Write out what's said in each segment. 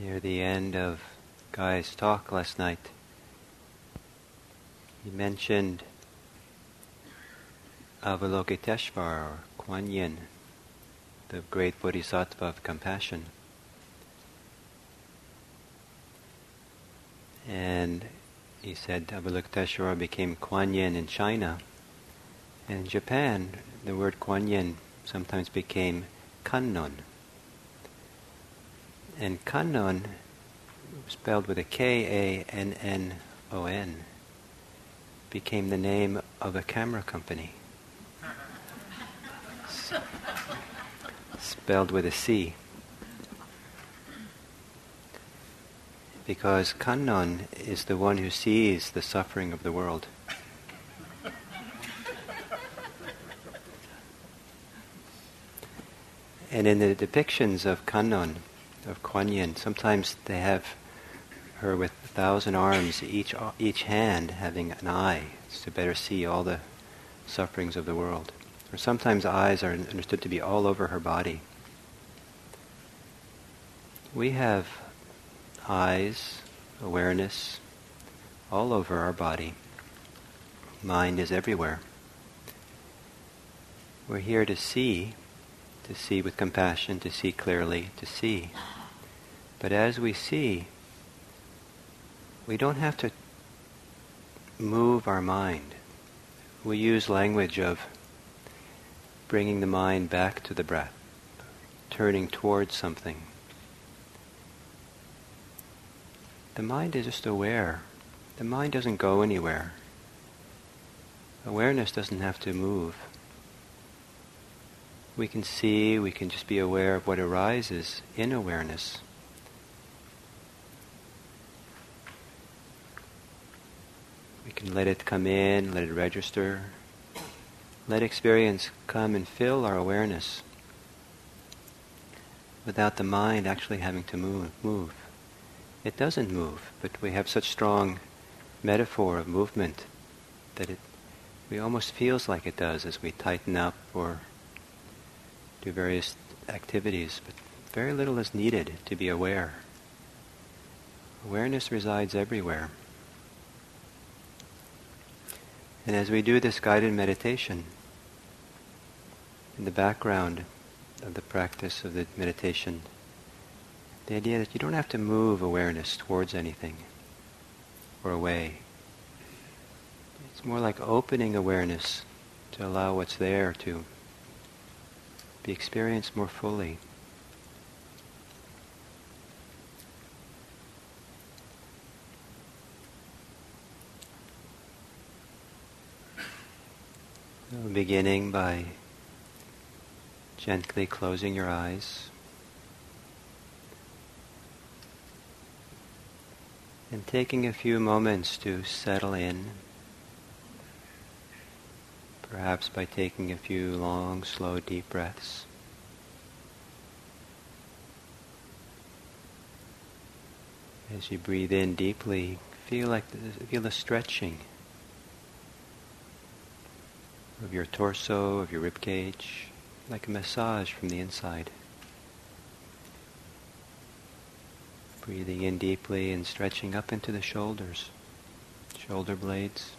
Near the end of Guy's talk last night, he mentioned Avalokiteshvara or Kuan Yin, the great bodhisattva of compassion. And he said Avalokiteshvara became Kuan Yin in China. And in Japan, the word Kuan Yin sometimes became Kannon. And Kannon, spelled with a K-A-N-N-O-N, became the name of a camera company. spelled with a C. Because Kannon is the one who sees the suffering of the world. And in the depictions of Kannon, of Kuan Yin, sometimes they have her with a thousand arms, each, each hand having an eye, to better see all the sufferings of the world. Or sometimes eyes are understood to be all over her body. We have eyes, awareness, all over our body. Mind is everywhere. We're here to see to see with compassion, to see clearly, to see. But as we see, we don't have to move our mind. We use language of bringing the mind back to the breath, turning towards something. The mind is just aware. The mind doesn't go anywhere. Awareness doesn't have to move we can see, we can just be aware of what arises in awareness. We can let it come in, let it register, let experience come and fill our awareness without the mind actually having to move. move. It doesn't move, but we have such strong metaphor of movement that it we almost feels like it does as we tighten up or do various activities, but very little is needed to be aware. Awareness resides everywhere. And as we do this guided meditation, in the background of the practice of the meditation, the idea that you don't have to move awareness towards anything or away. It's more like opening awareness to allow what's there to be experienced more fully. Beginning by gently closing your eyes and taking a few moments to settle in perhaps by taking a few long, slow, deep breaths. As you breathe in deeply, feel like the, feel the stretching of your torso, of your rib cage, like a massage from the inside. Breathing in deeply and stretching up into the shoulders, shoulder blades.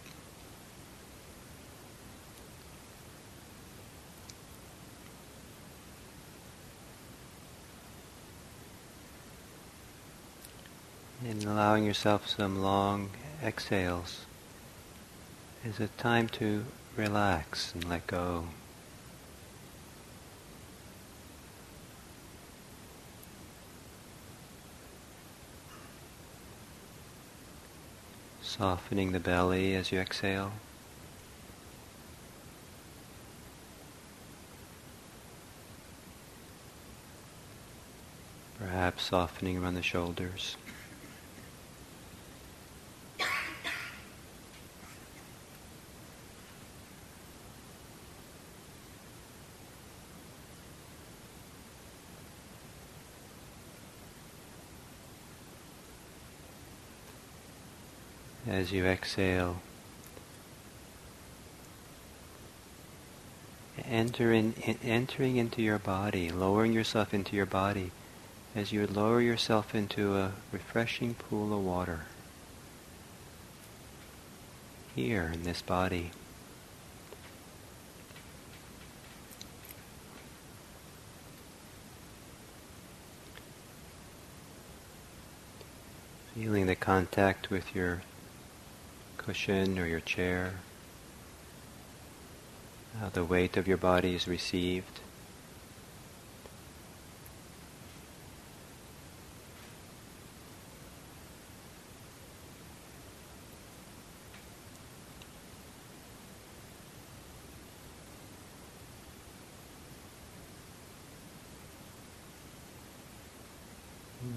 and allowing yourself some long exhales is a time to relax and let go. Softening the belly as you exhale. Perhaps softening around the shoulders. You exhale. Enter in, in, entering into your body, lowering yourself into your body as you would lower yourself into a refreshing pool of water here in this body. Feeling the contact with your cushion or your chair, how the weight of your body is received.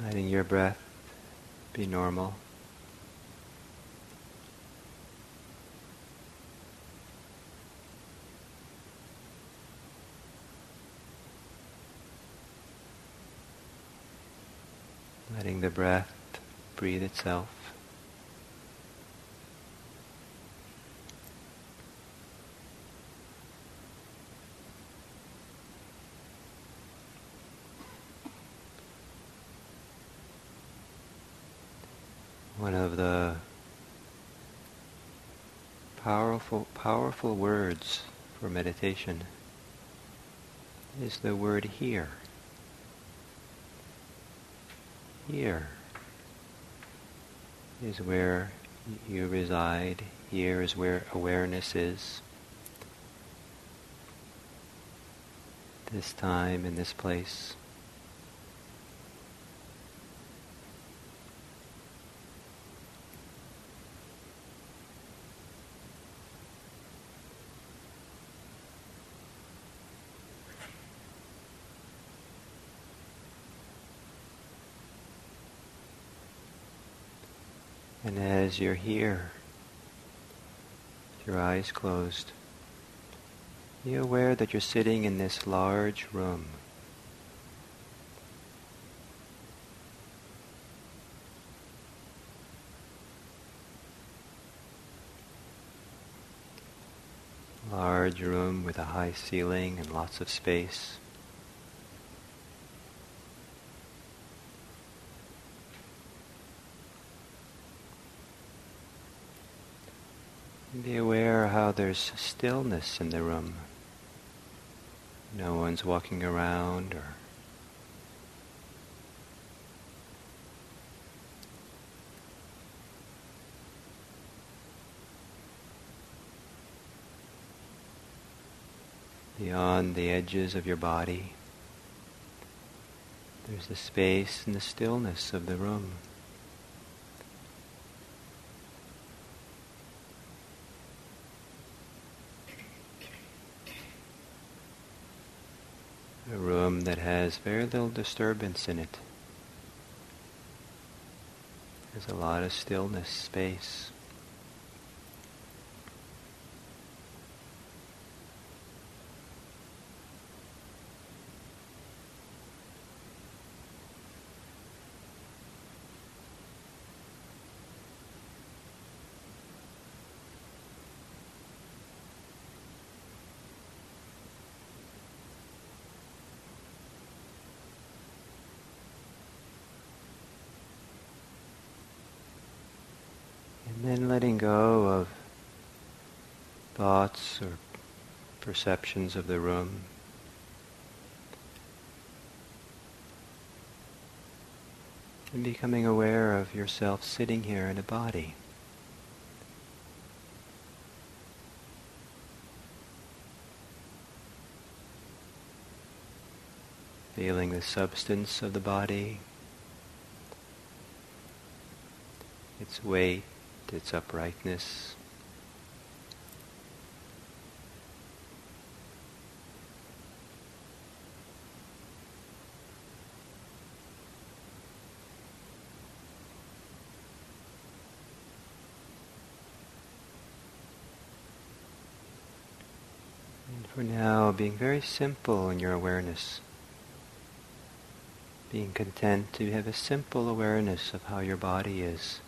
Letting your breath be normal. The breath breathe itself. One of the powerful, powerful words for meditation is the word here. Here is where you reside. Here is where awareness is. This time in this place. And as you're here, with your eyes closed, be aware that you're sitting in this large room. Large room with a high ceiling and lots of space. Be aware how there's stillness in the room. No one's walking around or beyond the edges of your body. There's the space and the stillness of the room. Room that has very little disturbance in it. There's a lot of stillness, space. And letting go of thoughts or perceptions of the room. And becoming aware of yourself sitting here in a body. Feeling the substance of the body, its weight, its uprightness. And for now, being very simple in your awareness. Being content to have a simple awareness of how your body is.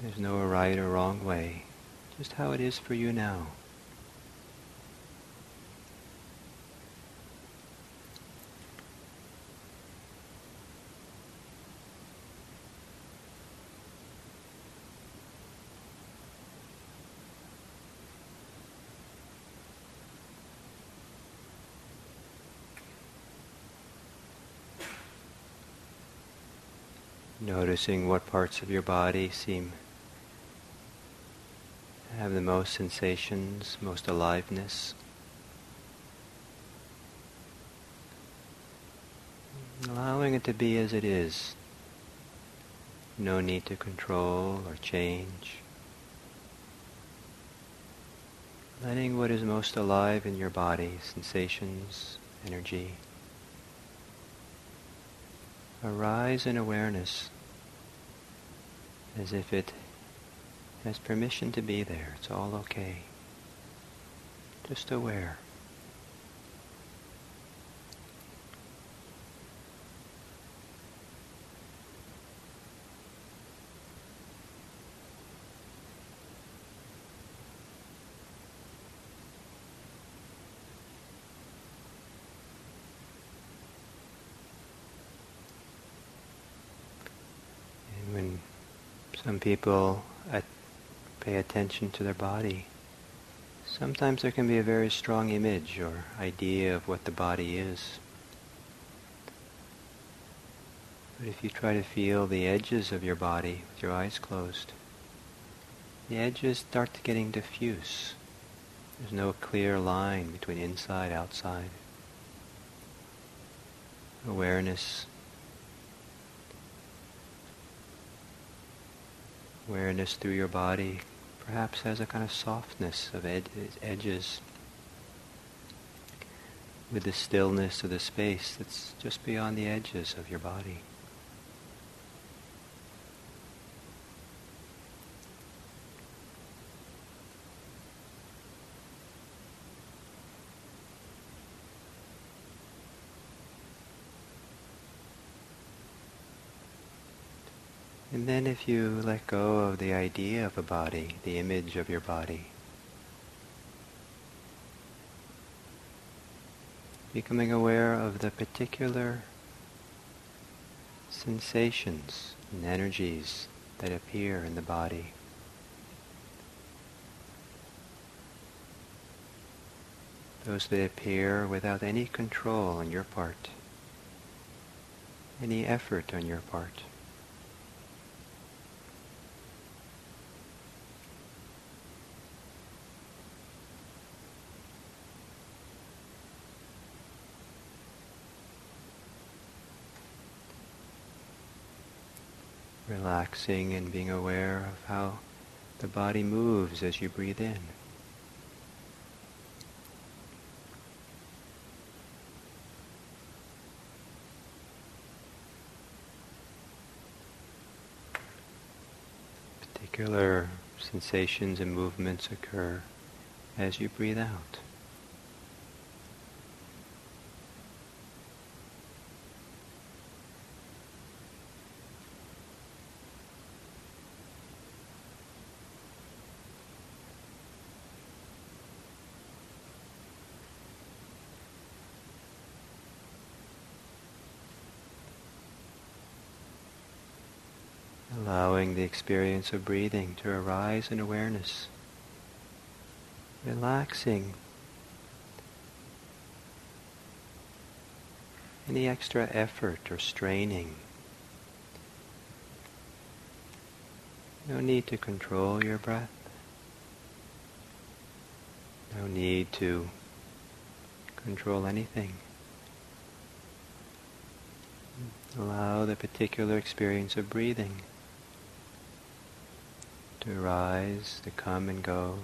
There's no right or wrong way, just how it is for you now. noticing what parts of your body seem have the most sensations, most aliveness. Allowing it to be as it is. No need to control or change. Letting what is most alive in your body, sensations, energy, arise in awareness as if it has permission to be there. It's all okay. Just aware. Some people pay attention to their body. Sometimes there can be a very strong image or idea of what the body is. But if you try to feel the edges of your body with your eyes closed, the edges start to getting diffuse. There's no clear line between inside, outside. Awareness Awareness through your body perhaps has a kind of softness of ed- edges with the stillness of the space that's just beyond the edges of your body. Then if you let go of the idea of a body, the image of your body, becoming aware of the particular sensations and energies that appear in the body. Those that appear without any control on your part, any effort on your part. Relaxing and being aware of how the body moves as you breathe in. Particular sensations and movements occur as you breathe out. Experience of breathing to arise in awareness, relaxing any extra effort or straining. No need to control your breath. No need to control anything. Allow the particular experience of breathing to arise, to come and go.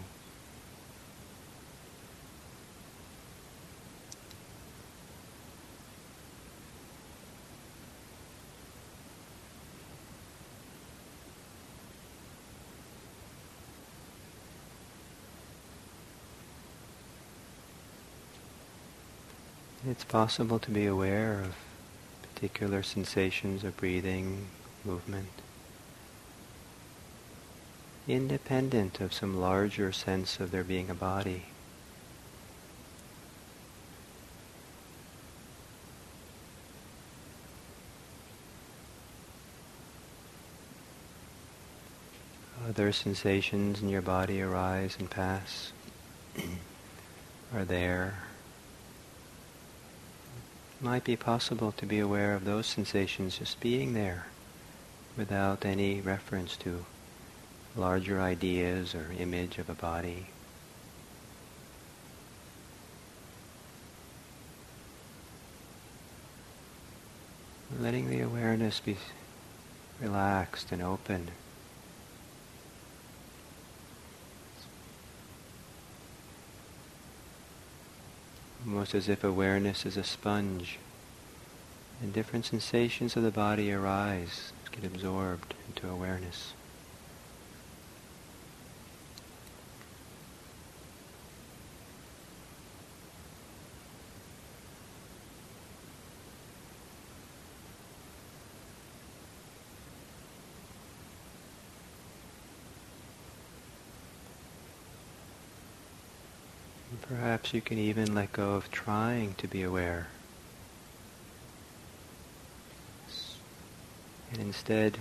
It's possible to be aware of particular sensations of breathing, movement independent of some larger sense of there being a body. Other sensations in your body arise and pass, are there. Might be possible to be aware of those sensations just being there without any reference to larger ideas or image of a body. Letting the awareness be relaxed and open. Almost as if awareness is a sponge and different sensations of the body arise, get absorbed into awareness. Perhaps you can even let go of trying to be aware. And instead,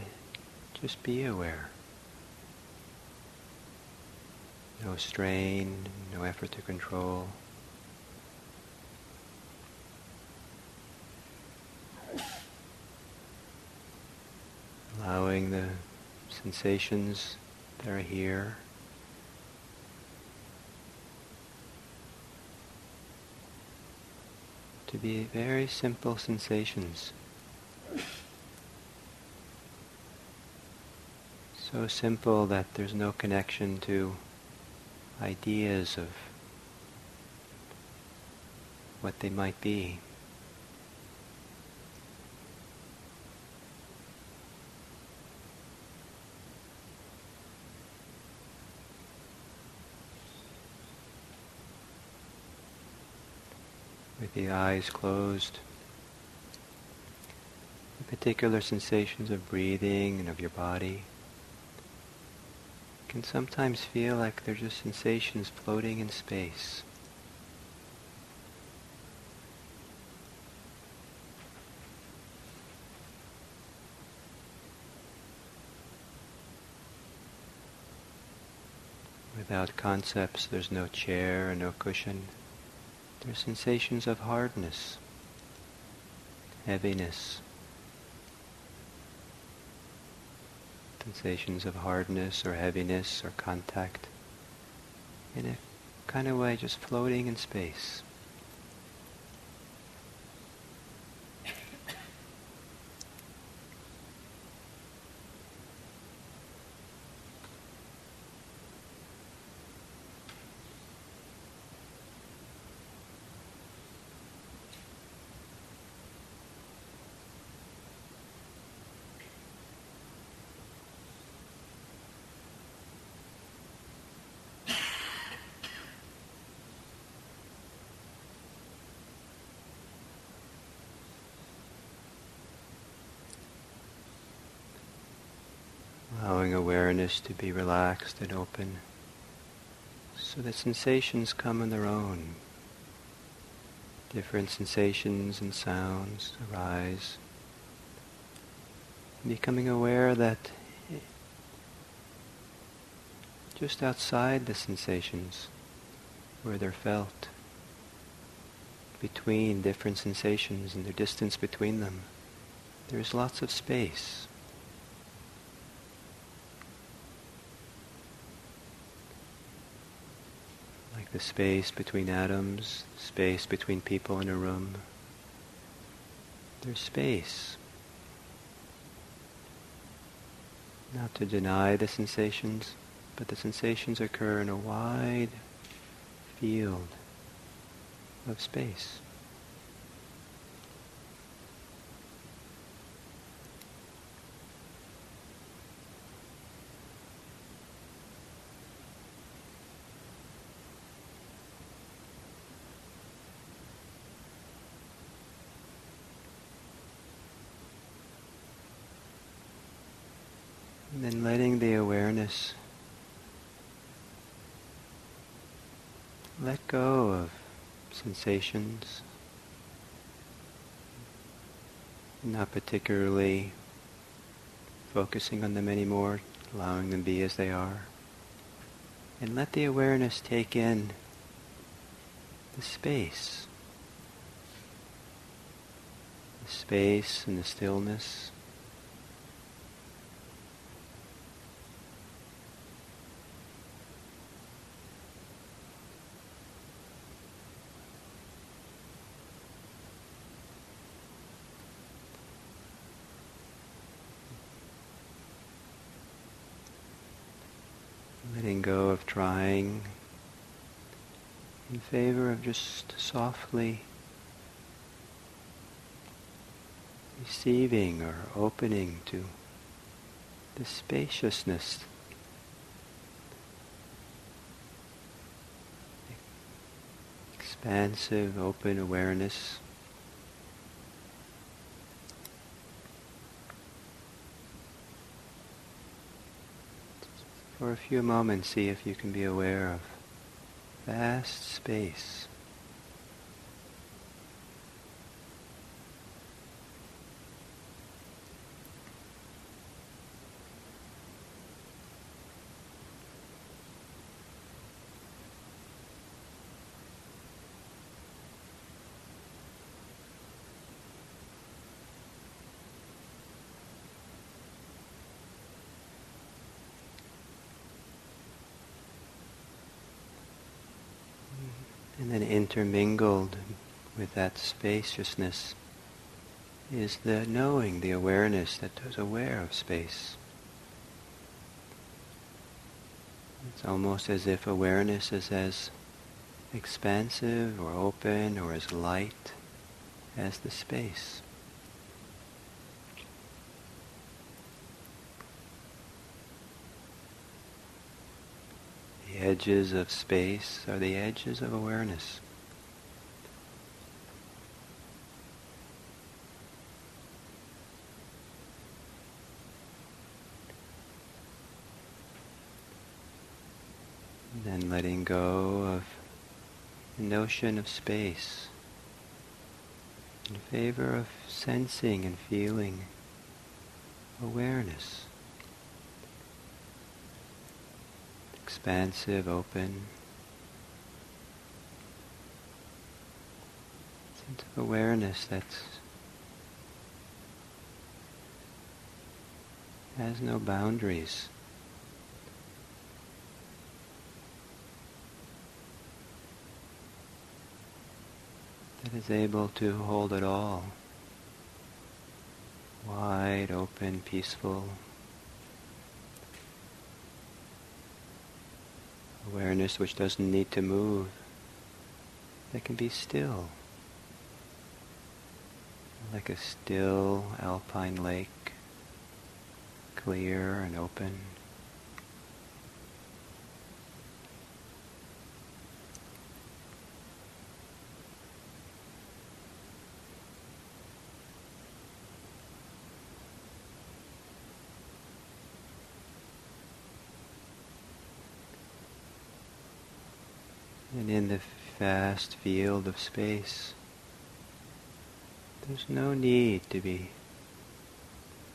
just be aware. No strain, no effort to control. Allowing the sensations that are here to be very simple sensations. So simple that there's no connection to ideas of what they might be. The eyes closed. The particular sensations of breathing and of your body can sometimes feel like they're just sensations floating in space. Without concepts, there's no chair and no cushion. There are sensations of hardness, heaviness, sensations of hardness or heaviness or contact in a kind of way just floating in space. Awareness to be relaxed and open so that sensations come on their own. Different sensations and sounds arise. Becoming aware that just outside the sensations, where they're felt, between different sensations and the distance between them, there's lots of space. The space between atoms, space between people in a room. There's space. Not to deny the sensations, but the sensations occur in a wide field of space. Sensations, not particularly focusing on them anymore, allowing them be as they are. And let the awareness take in the space, the space and the stillness just softly receiving or opening to the spaciousness expansive open awareness For a few moments, see if you can be aware of vast space. And then intermingled with that spaciousness is the knowing, the awareness that is aware of space. It's almost as if awareness is as expansive or open or as light as the space. The edges of space are the edges of awareness. And then letting go of the notion of space in favor of sensing and feeling awareness. Expansive, open. Sense of awareness that has no boundaries. That is able to hold it all. Wide, open, peaceful. Awareness which doesn't need to move, that can be still, like a still alpine lake, clear and open. In the vast field of space, there's no need to be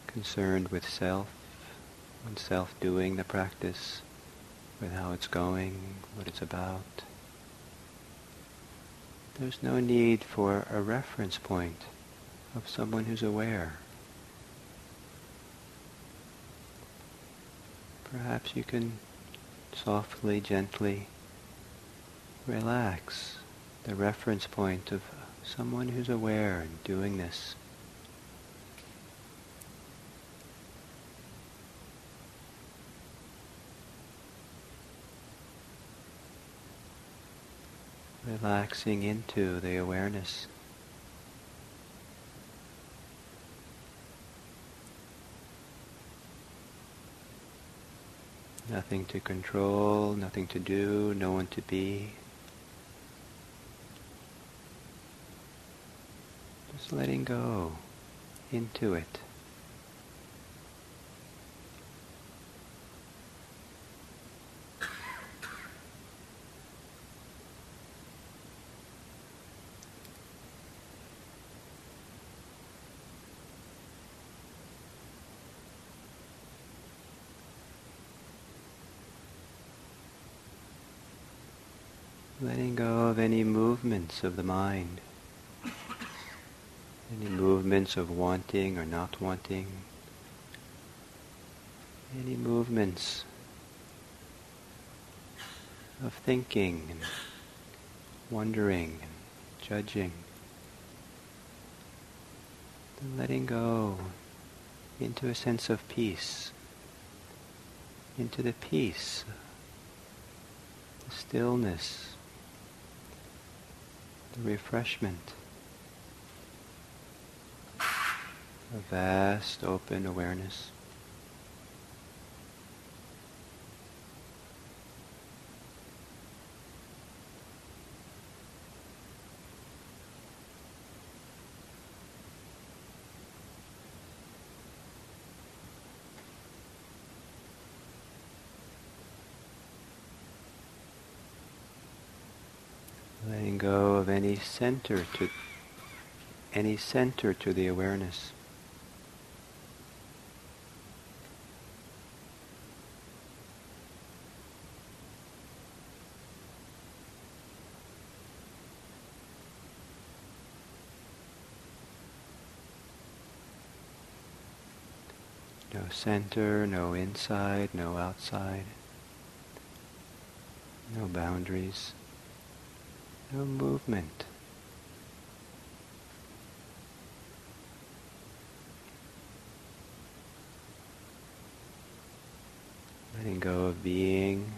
concerned with self, oneself doing the practice, with how it's going, what it's about. There's no need for a reference point of someone who's aware. Perhaps you can softly, gently relax the reference point of someone who's aware and doing this. Relaxing into the awareness. Nothing to control, nothing to do, no one to be. Just letting go into it. Letting go of any movements of the mind. Any movements of wanting or not wanting. Any movements of thinking and wondering and judging. And letting go into a sense of peace, into the peace the stillness, the refreshment, a vast open awareness. letting go of any center to any center to the awareness. No center, no inside, no outside, no boundaries no movement. Letting go of being.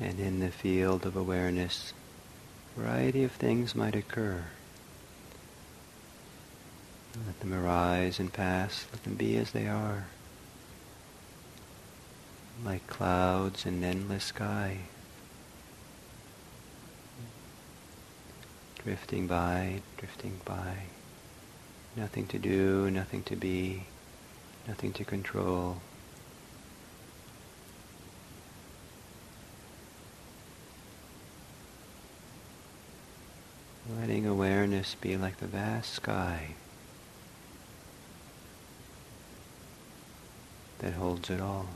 And in the field of awareness, a variety of things might occur. Let them arise and pass, let them be as they are, like clouds in an endless sky, drifting by, drifting by, nothing to do, nothing to be, nothing to control. Letting awareness be like the vast sky that holds it all.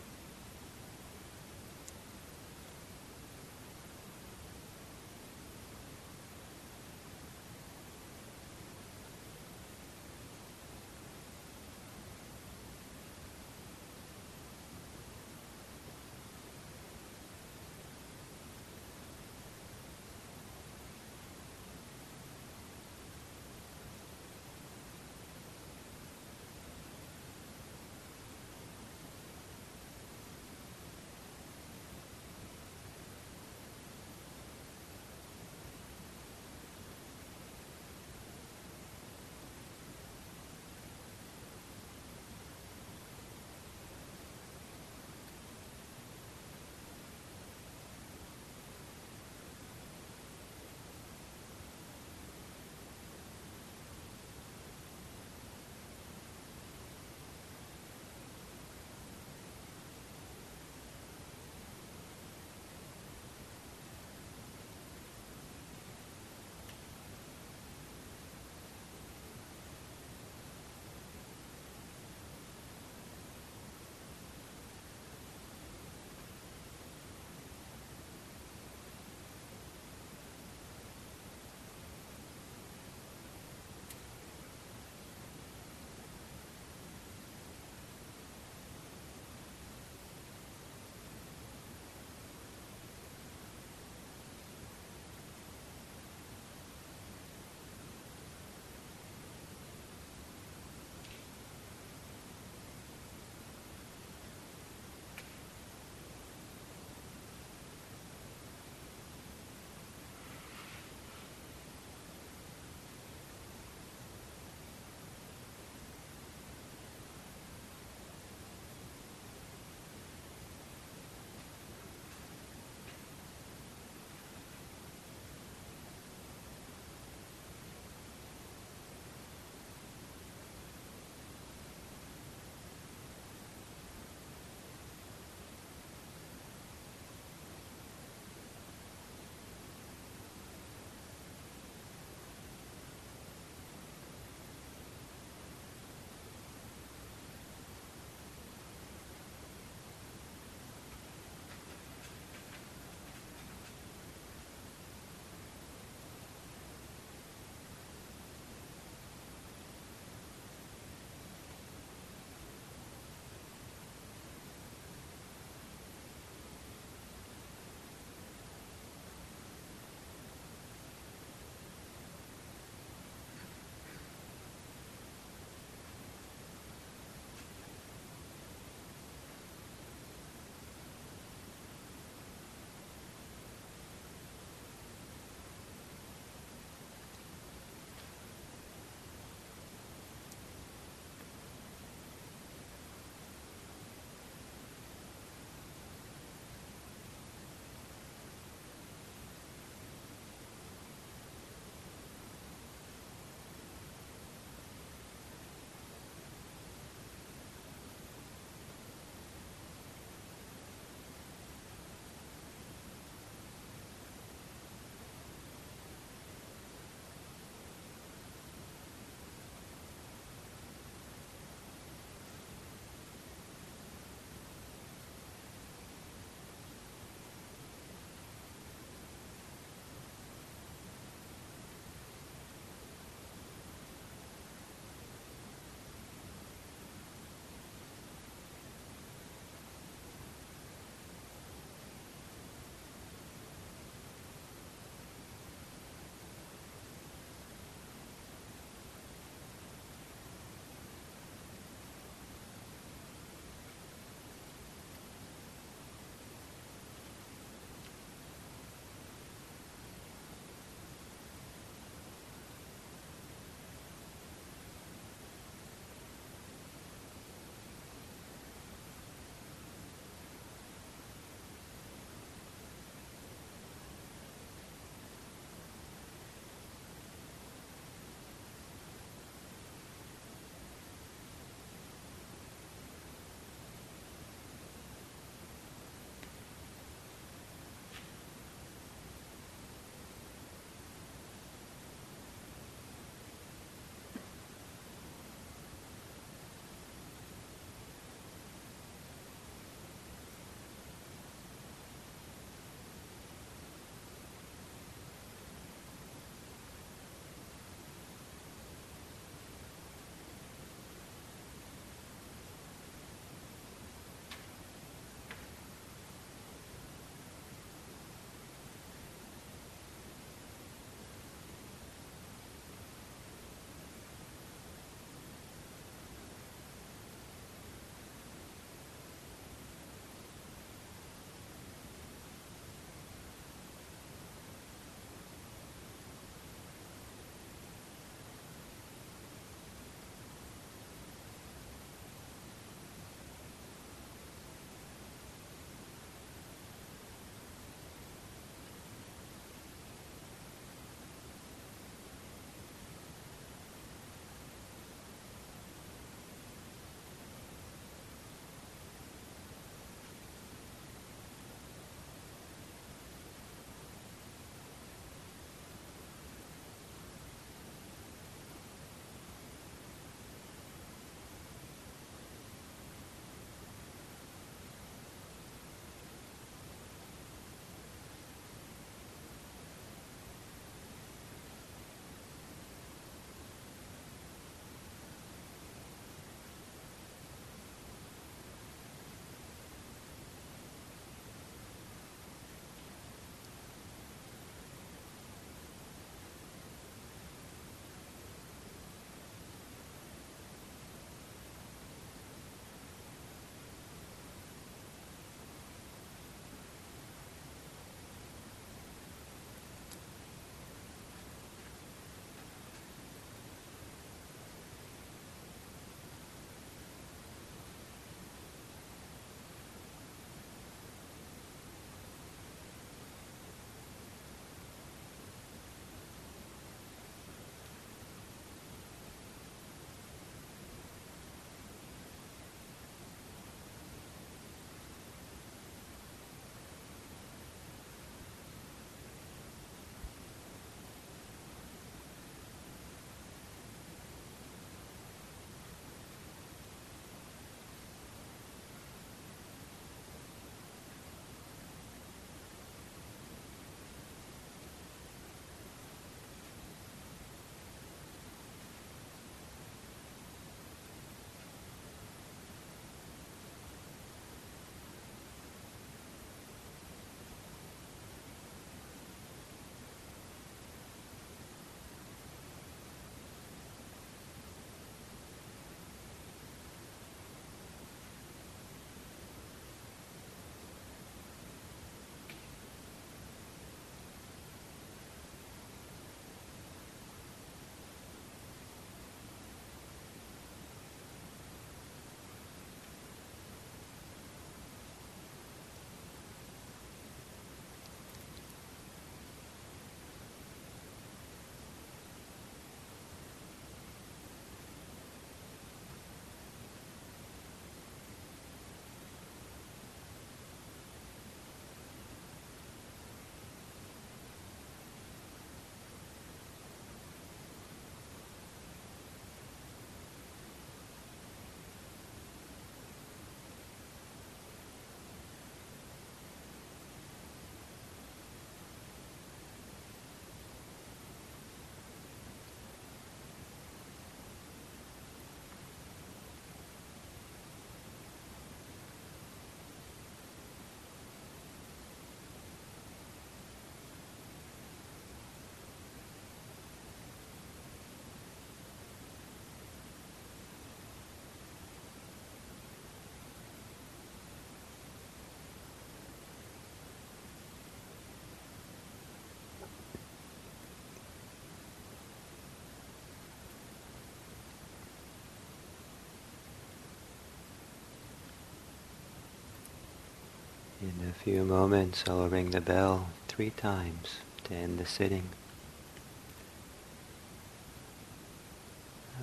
Few moments, I will ring the bell three times to end the sitting.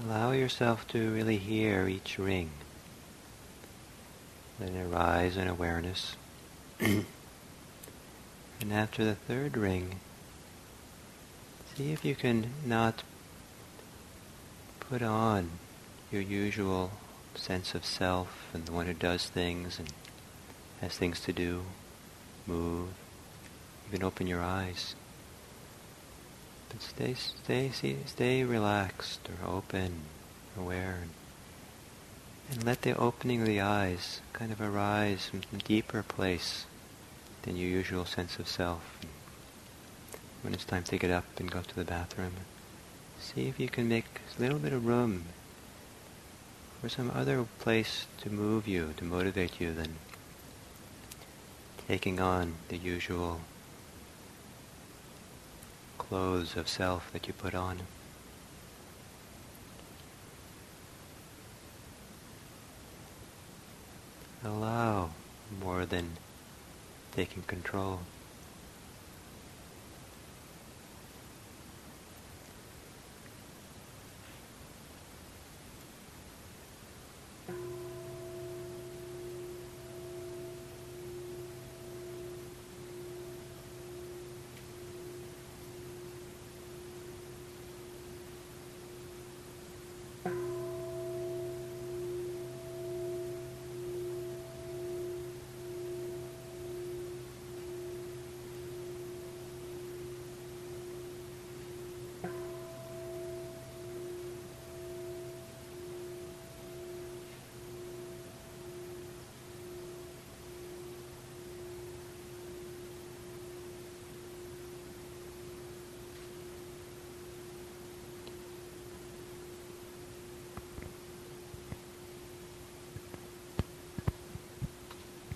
Allow yourself to really hear each ring. It arise in awareness. and after the third ring, see if you can not put on your usual sense of self and the one who does things and has things to do, move, even open your eyes. But stay, stay, see, stay relaxed or open, aware, and, let the opening of the eyes kind of arise from a deeper place than your usual sense of self. When it's time to get up and go to the bathroom, see if you can make a little bit of room for some other place to move you, to motivate you than taking on the usual clothes of self that you put on. Allow more than taking control.